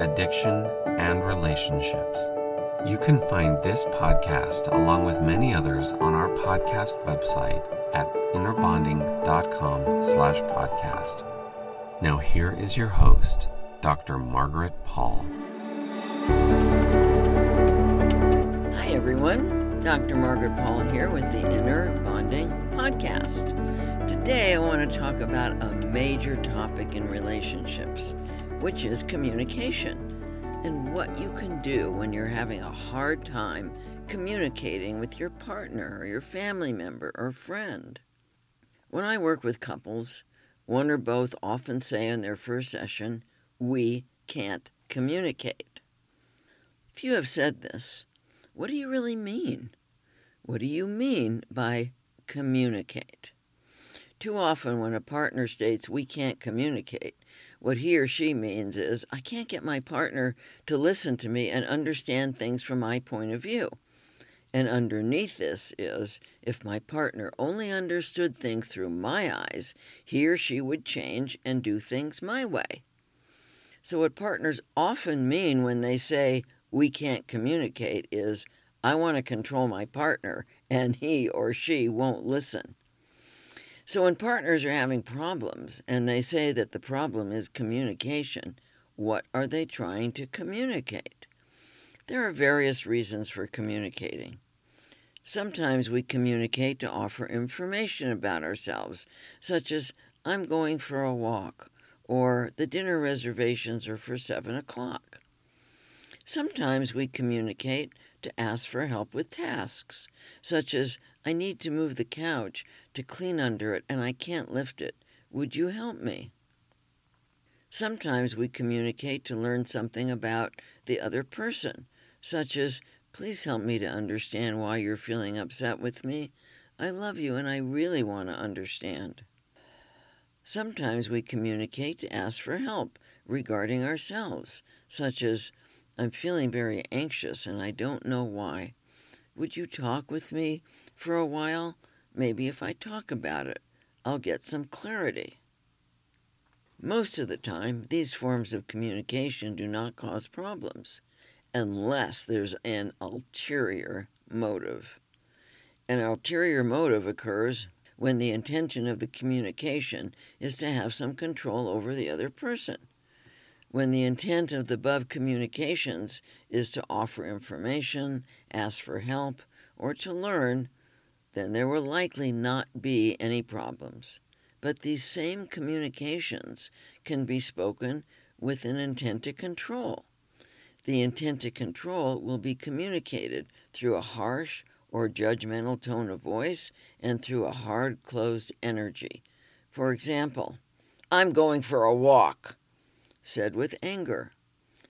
addiction, and relationships. You can find this podcast along with many others on our podcast website at innerbonding.com slash podcast. Now here is your host, Dr. Margaret Paul. Hi everyone, Dr. Margaret Paul here with the Inner Bonding Podcast. Today I want to talk about a major topic in relationships, which is communication and what you can do when you're having a hard time communicating with your partner or your family member or friend. When I work with couples, one or both often say in their first session, We can't communicate. If you have said this, what do you really mean? What do you mean by communicate? Too often, when a partner states we can't communicate, what he or she means is, I can't get my partner to listen to me and understand things from my point of view. And underneath this is, if my partner only understood things through my eyes, he or she would change and do things my way. So, what partners often mean when they say, we can't communicate, is, I want to control my partner, and he or she won't listen. So when partners are having problems and they say that the problem is communication, what are they trying to communicate? There are various reasons for communicating. Sometimes we communicate to offer information about ourselves, such as, I'm going for a walk, or the dinner reservations are for seven o'clock. Sometimes we communicate to ask for help with tasks, such as, I need to move the couch to clean under it and I can't lift it. Would you help me? Sometimes we communicate to learn something about the other person, such as, Please help me to understand why you're feeling upset with me. I love you and I really want to understand. Sometimes we communicate to ask for help regarding ourselves, such as, I'm feeling very anxious and I don't know why. Would you talk with me for a while? Maybe if I talk about it, I'll get some clarity. Most of the time, these forms of communication do not cause problems unless there's an ulterior motive. An ulterior motive occurs when the intention of the communication is to have some control over the other person. When the intent of the above communications is to offer information, ask for help, or to learn, then there will likely not be any problems. But these same communications can be spoken with an intent to control. The intent to control will be communicated through a harsh or judgmental tone of voice and through a hard closed energy. For example, I'm going for a walk said with anger,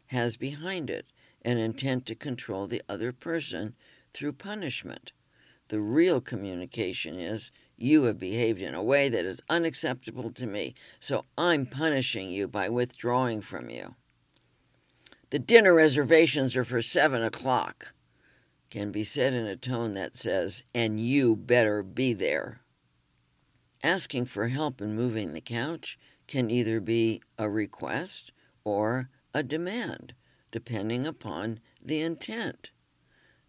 has behind it an intent to control the other person through punishment. The real communication is, You have behaved in a way that is unacceptable to me, so I'm punishing you by withdrawing from you. The dinner reservations are for seven o'clock, can be said in a tone that says, And you better be there. Asking for help in moving the couch can either be a request or a demand, depending upon the intent.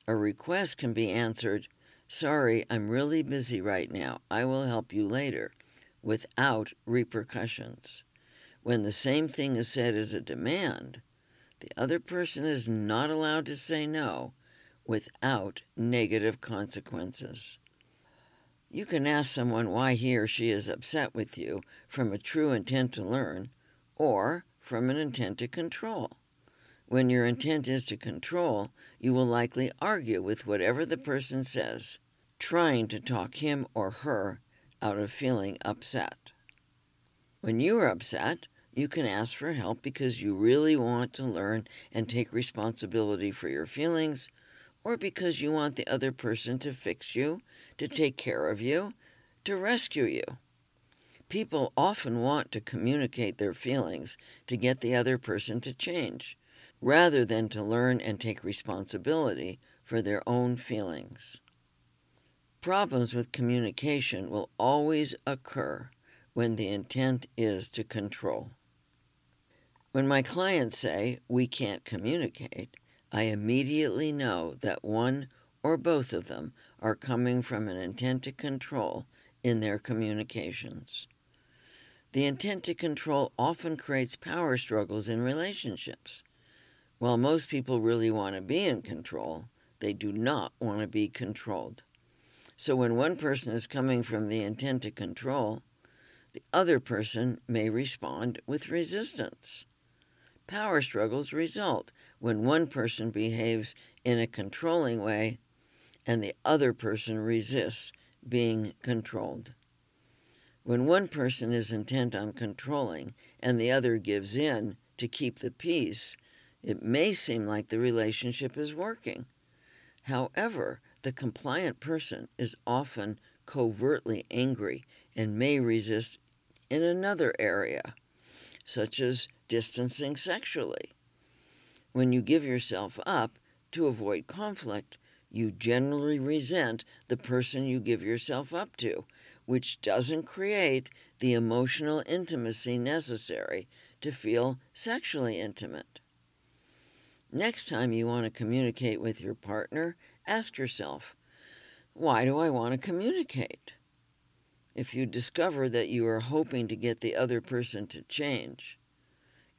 A request can be answered, Sorry, I'm really busy right now. I will help you later, without repercussions. When the same thing is said as a demand, the other person is not allowed to say no without negative consequences. You can ask someone why he or she is upset with you from a true intent to learn or from an intent to control. When your intent is to control, you will likely argue with whatever the person says, trying to talk him or her out of feeling upset. When you are upset, you can ask for help because you really want to learn and take responsibility for your feelings, or because you want the other person to fix you, to take care of you, to rescue you. People often want to communicate their feelings to get the other person to change, rather than to learn and take responsibility for their own feelings. Problems with communication will always occur when the intent is to control. When my clients say, we can't communicate, I immediately know that one or both of them are coming from an intent to control in their communications. The intent to control often creates power struggles in relationships. While most people really want to be in control, they do not want to be controlled. So when one person is coming from the intent to control, the other person may respond with resistance. Power struggles result when one person behaves in a controlling way and the other person resists being controlled. When one person is intent on controlling and the other gives in to keep the peace, it may seem like the relationship is working. However, the compliant person is often covertly angry and may resist in another area, such as distancing sexually. When you give yourself up to avoid conflict, you generally resent the person you give yourself up to, which doesn't create the emotional intimacy necessary to feel sexually intimate. Next time you want to communicate with your partner, ask yourself, why do I want to communicate? If you discover that you are hoping to get the other person to change,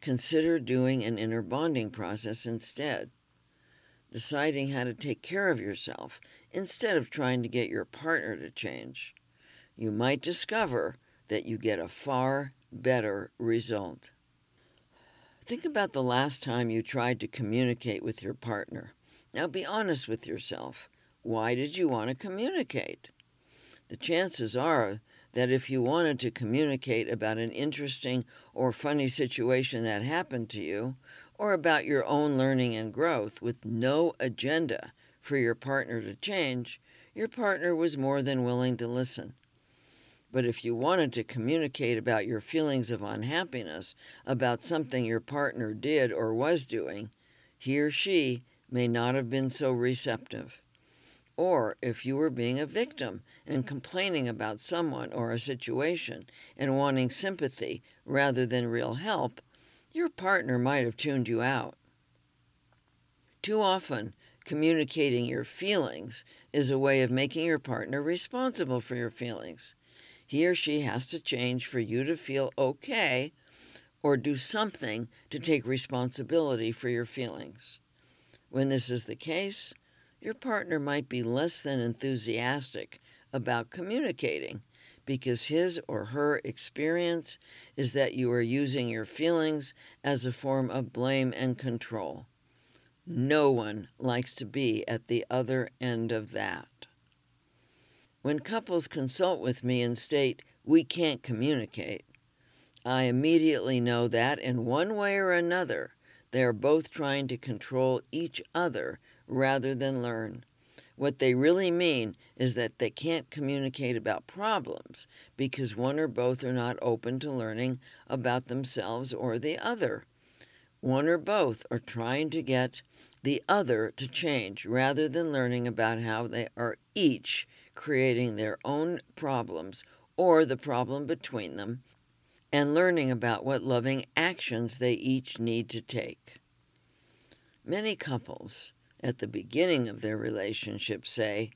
consider doing an inner bonding process instead, deciding how to take care of yourself instead of trying to get your partner to change. You might discover that you get a far better result. Think about the last time you tried to communicate with your partner. Now be honest with yourself. Why did you want to communicate? The chances are that if you wanted to communicate about an interesting or funny situation that happened to you, or about your own learning and growth with no agenda for your partner to change, your partner was more than willing to listen. But if you wanted to communicate about your feelings of unhappiness about something your partner did or was doing, he or she may not have been so receptive or if you were being a victim and complaining about someone or a situation and wanting sympathy rather than real help, your partner might have tuned you out. Too often, communicating your feelings is a way of making your partner responsible for your feelings. He or she has to change for you to feel okay or do something to take responsibility for your feelings. When this is the case, your partner might be less than enthusiastic about communicating because his or her experience is that you are using your feelings as a form of blame and control. No one likes to be at the other end of that. When couples consult with me and state, we can't communicate, I immediately know that in one way or another, they are both trying to control each other rather than learn. What they really mean is that they can't communicate about problems because one or both are not open to learning about themselves or the other. One or both are trying to get the other to change rather than learning about how they are each creating their own problems or the problem between them, and learning about what loving actions they each need to take. Many couples at the beginning of their relationship say,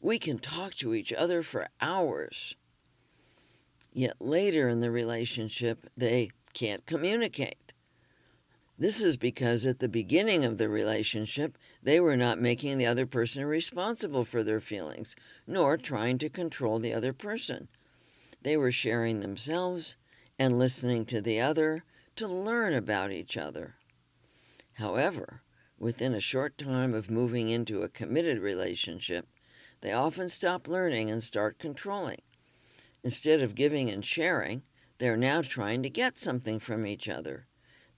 We can talk to each other for hours. Yet later in the relationship, they can't communicate. This is because at the beginning of the relationship, they were not making the other person responsible for their feelings, nor trying to control the other person. They were sharing themselves and listening to the other to learn about each other. However, within a short time of moving into a committed relationship, they often stop learning and start controlling. Instead of giving and sharing, they are now trying to get something from each other.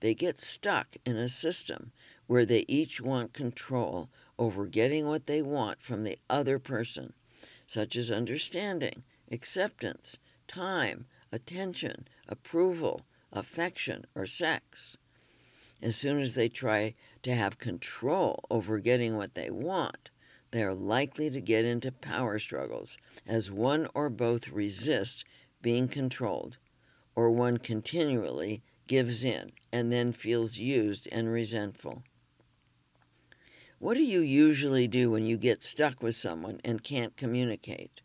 They get stuck in a system where they each want control over getting what they want from the other person, such as understanding, acceptance, time, attention, approval, affection, or sex. As soon as they try to have control over getting what they want, they are likely to get into power struggles as one or both resist being controlled, or one continually gives in and then feels used and resentful. What do you usually do when you get stuck with someone and can't communicate?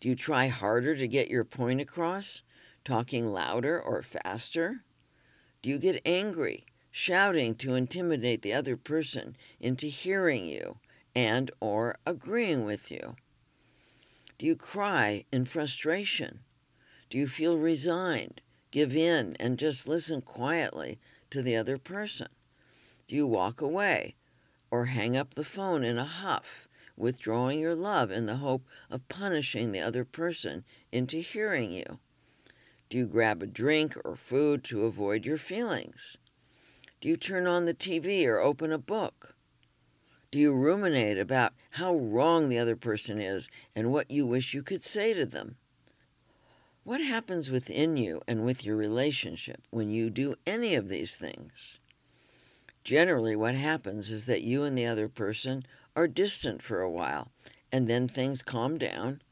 Do you try harder to get your point across, talking louder or faster? Do you get angry, shouting to intimidate the other person into hearing you and or agreeing with you? Do you cry in frustration? Do you feel resigned, give in, and just listen quietly to the other person? Do you walk away or hang up the phone in a huff, withdrawing your love in the hope of punishing the other person into hearing you? Do you grab a drink or food to avoid your feelings? Do you turn on the TV or open a book? Do you ruminate about how wrong the other person is and what you wish you could say to them? What happens within you and with your relationship when you do any of these things? Generally, what happens is that you and the other person are distant for a while, and then things calm down,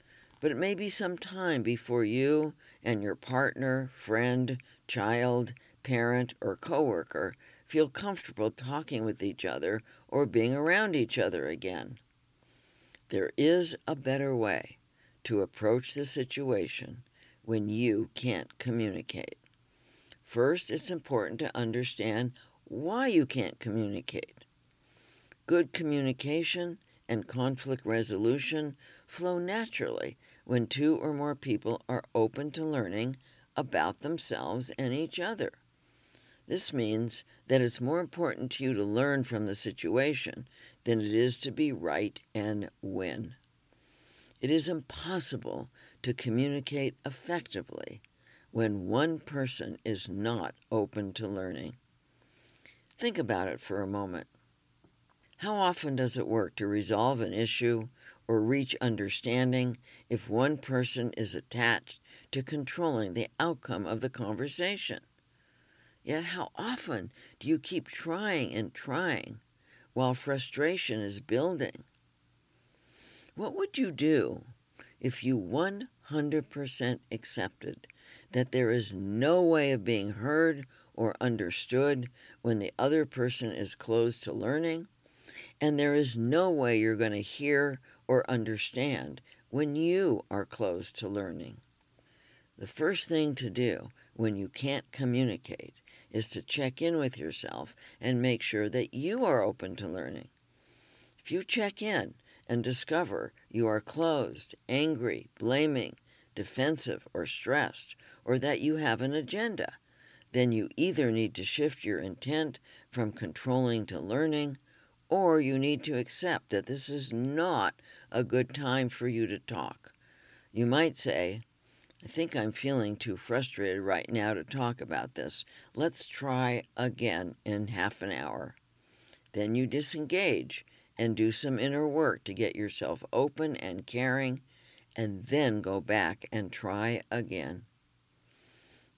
but it may be some time before you and your partner, friend, child, parent, or coworker feel comfortable talking with each other or being around each other again. There is a better way to approach the situation when you can't communicate. First, it's important to understand why you can't communicate. Good communication and conflict resolution flow naturally when two or more people are open to learning about themselves and each other. This means that it's more important to you to learn from the situation than it is to be right and win. It is impossible to communicate effectively when one person is not open to learning. Think about it for a moment. How often does it work to resolve an issue or reach understanding if one person is attached to controlling the outcome of the conversation? Yet, how often do you keep trying and trying while frustration is building? What would you do if you 100% accepted that there is no way of being heard or understood when the other person is closed to learning, and there is no way you're going to hear or understand when you are closed to learning. The first thing to do when you can't communicate is to check in with yourself and make sure that you are open to learning. If you check in and discover you are closed, angry, blaming, defensive, or stressed, or that you have an agenda, then you either need to shift your intent from controlling to learning, or you need to accept that this is not a good time for you to talk. You might say, I think I'm feeling too frustrated right now to talk about this. Let's try again in half an hour. Then you disengage and do some inner work to get yourself open and caring, and then go back and try again.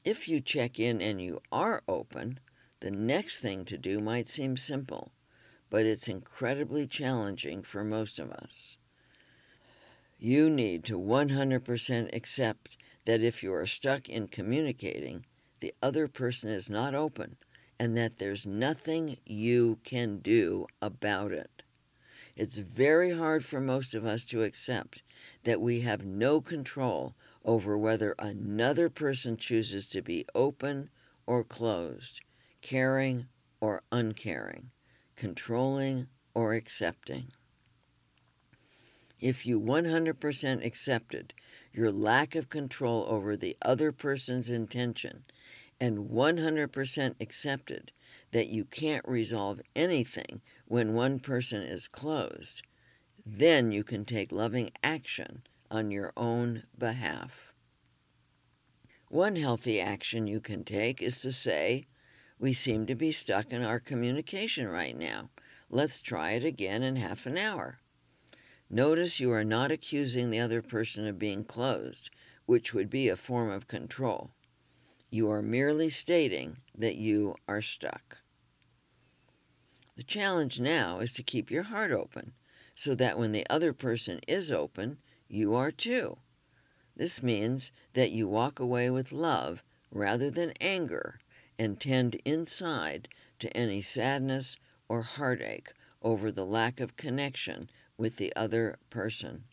If you check in and you are open, the next thing to do might seem simple, but it's incredibly challenging for most of us. You need to 100% accept that if you are stuck in communicating, the other person is not open and that there's nothing you can do about it. It's very hard for most of us to accept that we have no control over whether another person chooses to be open or closed, caring or uncaring, controlling or accepting. If you 100% accepted your lack of control over the other person's intention and 100% accepted that you can't resolve anything when one person is closed, then you can take loving action on your own behalf. One healthy action you can take is to say, We seem to be stuck in our communication right now. Let's try it again in half an hour. Notice you are not accusing the other person of being closed, which would be a form of control. You are merely stating that you are stuck. The challenge now is to keep your heart open so that when the other person is open, you are too. This means that you walk away with love rather than anger and tend inside to any sadness or heartache over the lack of connection with the other person.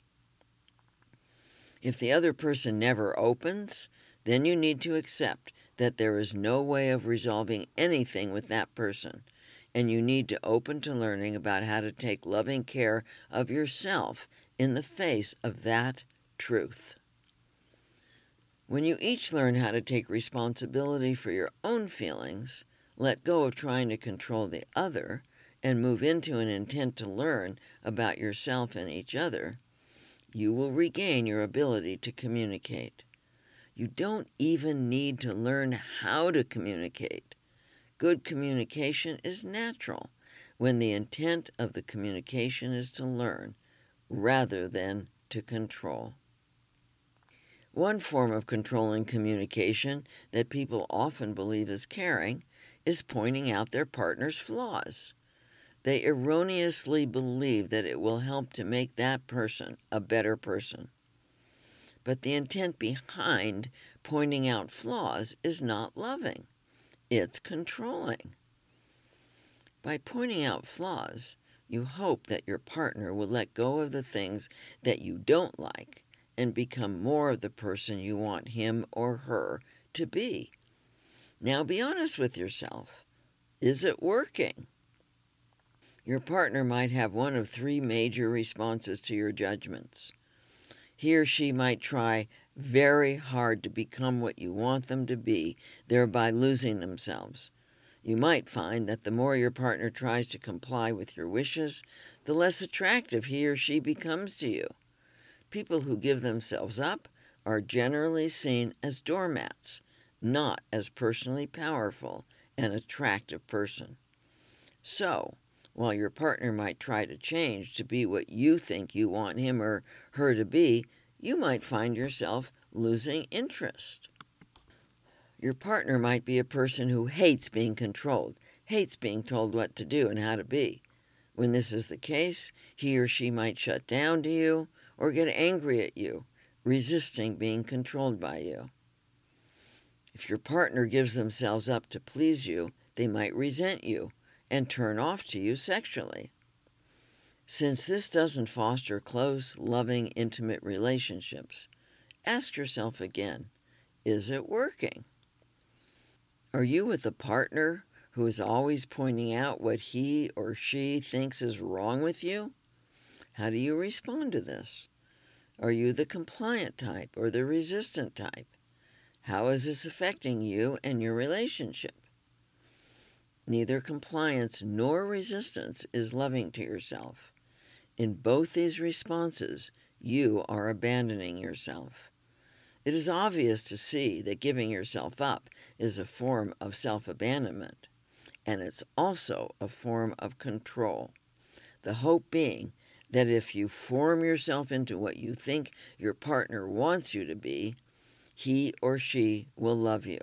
If the other person never opens, then you need to accept that there is no way of resolving anything with that person and you need to open to learning about how to take loving care of yourself in the face of that truth. When you each learn how to take responsibility for your own feelings, let go of trying to control the other, and move into an intent to learn about yourself and each other, you will regain your ability to communicate. You don't even need to learn how to communicate. Good communication is natural when the intent of the communication is to learn rather than to control. One form of controlling communication that people often believe is caring is pointing out their partner's flaws. They erroneously believe that it will help to make that person a better person. But the intent behind pointing out flaws is not loving it's controlling. By pointing out flaws, you hope that your partner will let go of the things that you don't like and become more of the person you want him or her to be. Now be honest with yourself. Is it working? Your partner might have one of three major responses to your judgments. He or she might try very hard to become what you want them to be, thereby losing themselves. You might find that the more your partner tries to comply with your wishes, the less attractive he or she becomes to you. People who give themselves up are generally seen as doormats, not as personally powerful and attractive person. So, while your partner might try to change to be what you think you want him or her to be, you might find yourself losing interest. Your partner might be a person who hates being controlled, hates being told what to do and how to be. When this is the case, he or she might shut down to you or get angry at you, resisting being controlled by you. If your partner gives themselves up to please you, they might resent you and turn off to you sexually. Since this doesn't foster close, loving, intimate relationships, ask yourself again is it working? Are you with a partner who is always pointing out what he or she thinks is wrong with you? How do you respond to this? Are you the compliant type or the resistant type? How is this affecting you and your relationship? Neither compliance nor resistance is loving to yourself. In both these responses, you are abandoning yourself. It is obvious to see that giving yourself up is a form of self abandonment, and it's also a form of control. The hope being that if you form yourself into what you think your partner wants you to be, he or she will love you.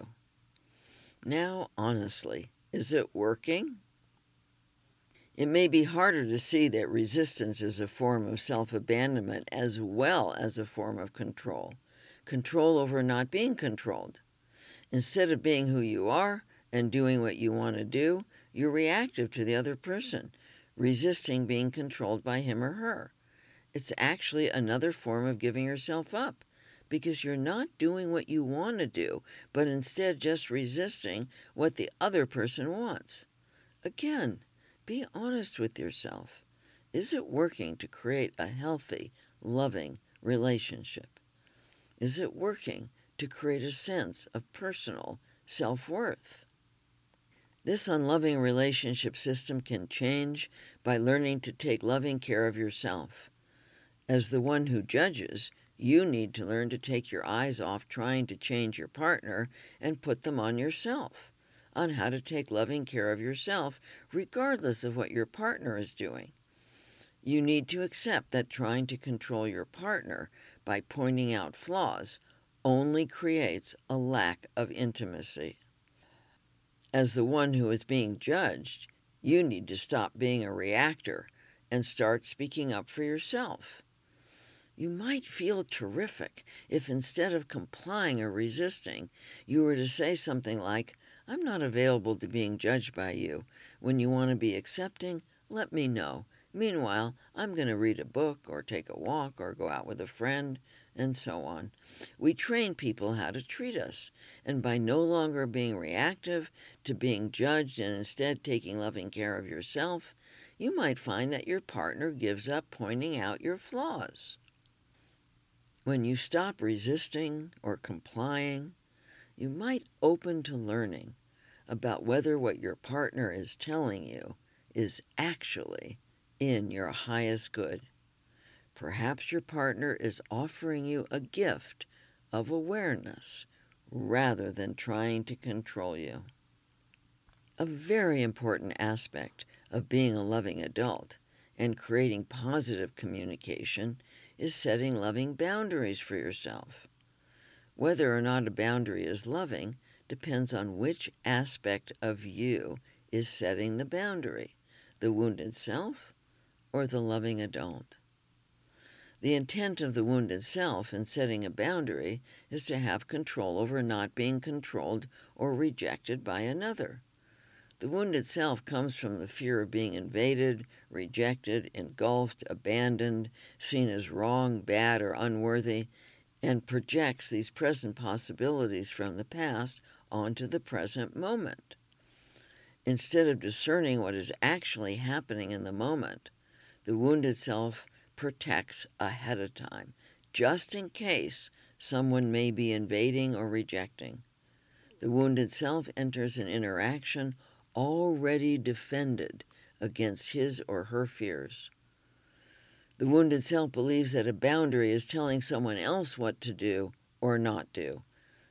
Now, honestly, is it working? It may be harder to see that resistance is a form of self abandonment as well as a form of control control over not being controlled. Instead of being who you are and doing what you want to do, you're reactive to the other person, resisting being controlled by him or her. It's actually another form of giving yourself up because you're not doing what you want to do, but instead just resisting what the other person wants. Again, be honest with yourself. Is it working to create a healthy, loving relationship? Is it working to create a sense of personal self worth? This unloving relationship system can change by learning to take loving care of yourself. As the one who judges, you need to learn to take your eyes off trying to change your partner and put them on yourself, on how to take loving care of yourself, regardless of what your partner is doing. You need to accept that trying to control your partner by pointing out flaws only creates a lack of intimacy. As the one who is being judged, you need to stop being a reactor and start speaking up for yourself. You might feel terrific if instead of complying or resisting, you were to say something like, I'm not available to being judged by you. When you want to be accepting, let me know. Meanwhile, I'm going to read a book or take a walk or go out with a friend, and so on. We train people how to treat us, and by no longer being reactive to being judged and instead taking loving care of yourself, you might find that your partner gives up pointing out your flaws. When you stop resisting or complying, you might open to learning about whether what your partner is telling you is actually in your highest good. Perhaps your partner is offering you a gift of awareness rather than trying to control you. A very important aspect of being a loving adult and creating positive communication is setting loving boundaries for yourself. Whether or not a boundary is loving depends on which aspect of you is setting the boundary the wounded self or the loving adult. The intent of the wounded self in setting a boundary is to have control over not being controlled or rejected by another. The wounded self comes from the fear of being invaded, rejected, engulfed, abandoned, seen as wrong, bad, or unworthy, and projects these present possibilities from the past onto the present moment. Instead of discerning what is actually happening in the moment, the wounded self protects ahead of time, just in case someone may be invading or rejecting. The wounded self enters an interaction already defended against his or her fears. The wounded self believes that a boundary is telling someone else what to do or not do.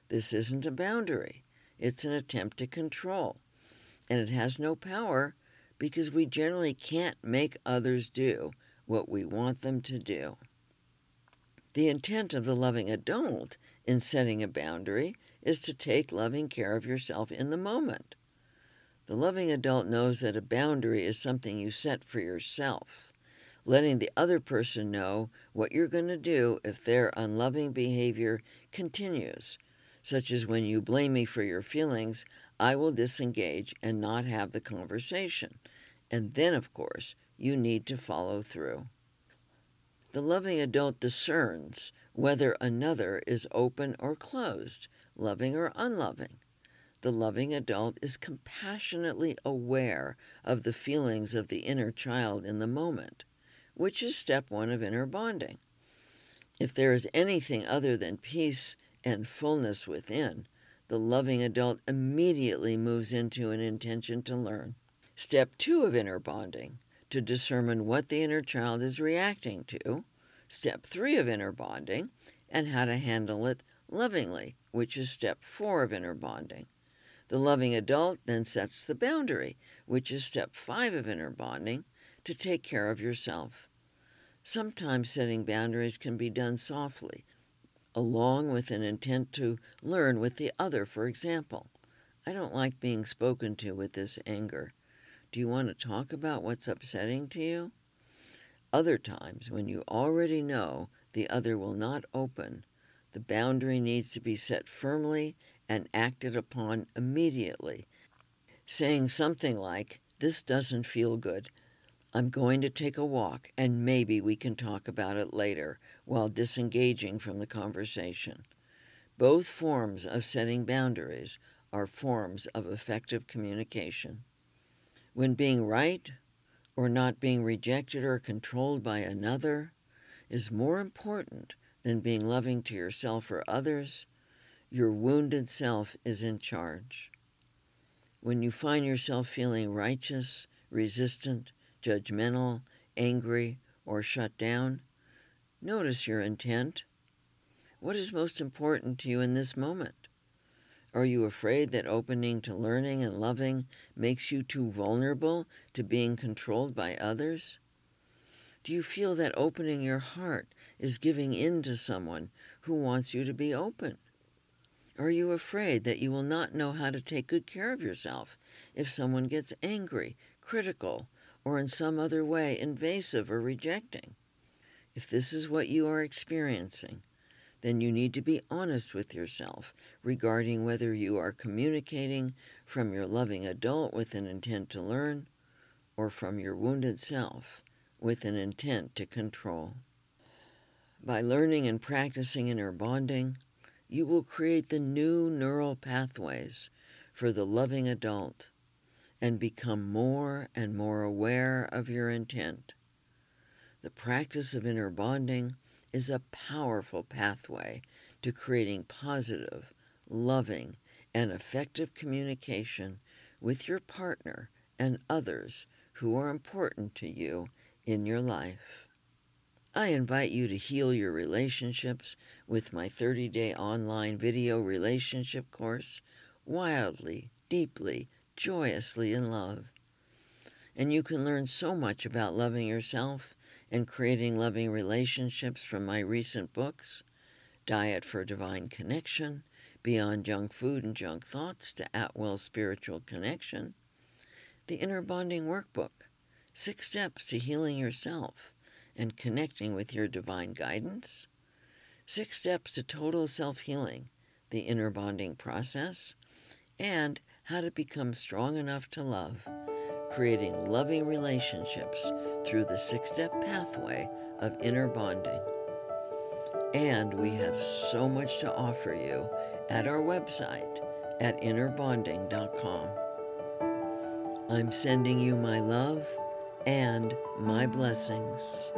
This isn't a boundary, it's an attempt to control. And it has no power because we generally can't make others do what we want them to do. The intent of the loving adult in setting a boundary is to take loving care of yourself in the moment. The loving adult knows that a boundary is something you set for yourself, letting the other person know what you're going to do if their unloving behavior continues, such as when you blame me for your feelings, I will disengage and not have the conversation. And then, of course, you need to follow through. The loving adult discerns whether another is open or closed, loving or unloving the loving adult is compassionately aware of the feelings of the inner child in the moment, which is step one of inner bonding. If there is anything other than peace and fullness within, the loving adult immediately moves into an intention to learn. Step two of inner bonding to determine what the inner child is reacting to. Step three of inner bonding and how to handle it lovingly, which is step four of inner bonding. The loving adult then sets the boundary, which is step five of inner bonding, to take care of yourself. Sometimes setting boundaries can be done softly, along with an intent to learn with the other. For example, I don't like being spoken to with this anger. Do you want to talk about what's upsetting to you? Other times, when you already know the other will not open, the boundary needs to be set firmly and acted upon immediately, saying something like, This doesn't feel good. I'm going to take a walk and maybe we can talk about it later while disengaging from the conversation. Both forms of setting boundaries are forms of effective communication. When being right or not being rejected or controlled by another is more important than being loving to yourself or others, your wounded self is in charge. When you find yourself feeling righteous, resistant, judgmental, angry, or shut down, notice your intent. What is most important to you in this moment? Are you afraid that opening to learning and loving makes you too vulnerable to being controlled by others? Do you feel that opening your heart is giving in to someone who wants you to be open? Are you afraid that you will not know how to take good care of yourself if someone gets angry, critical, or in some other way invasive or rejecting. If this is what you are experiencing, then you need to be honest with yourself regarding whether you are communicating from your loving adult with an intent to learn or from your wounded self with an intent to control. By learning and practicing inner bonding, you will create the new neural pathways for the loving adult and become more and more aware of your intent. The practice of inner bonding is a powerful pathway to creating positive, loving, and effective communication with your partner and others who are important to you in your life. I invite you to heal your relationships with my 30 day online video relationship course, Wildly, Deeply, joyously in love. And you can learn so much about loving yourself and creating loving relationships from my recent books Diet for Divine Connection, Beyond Junk Food and Junk Thoughts to At Will Spiritual Connection, the Inner Bonding Workbook Six Steps to Healing Yourself and Connecting with Your Divine Guidance, Six Steps to Total Self Healing, the Inner Bonding Process, and how to become strong enough to love, creating loving relationships through the six step pathway of inner bonding. And we have so much to offer you at our website at innerbonding.com. I'm sending you my love and my blessings.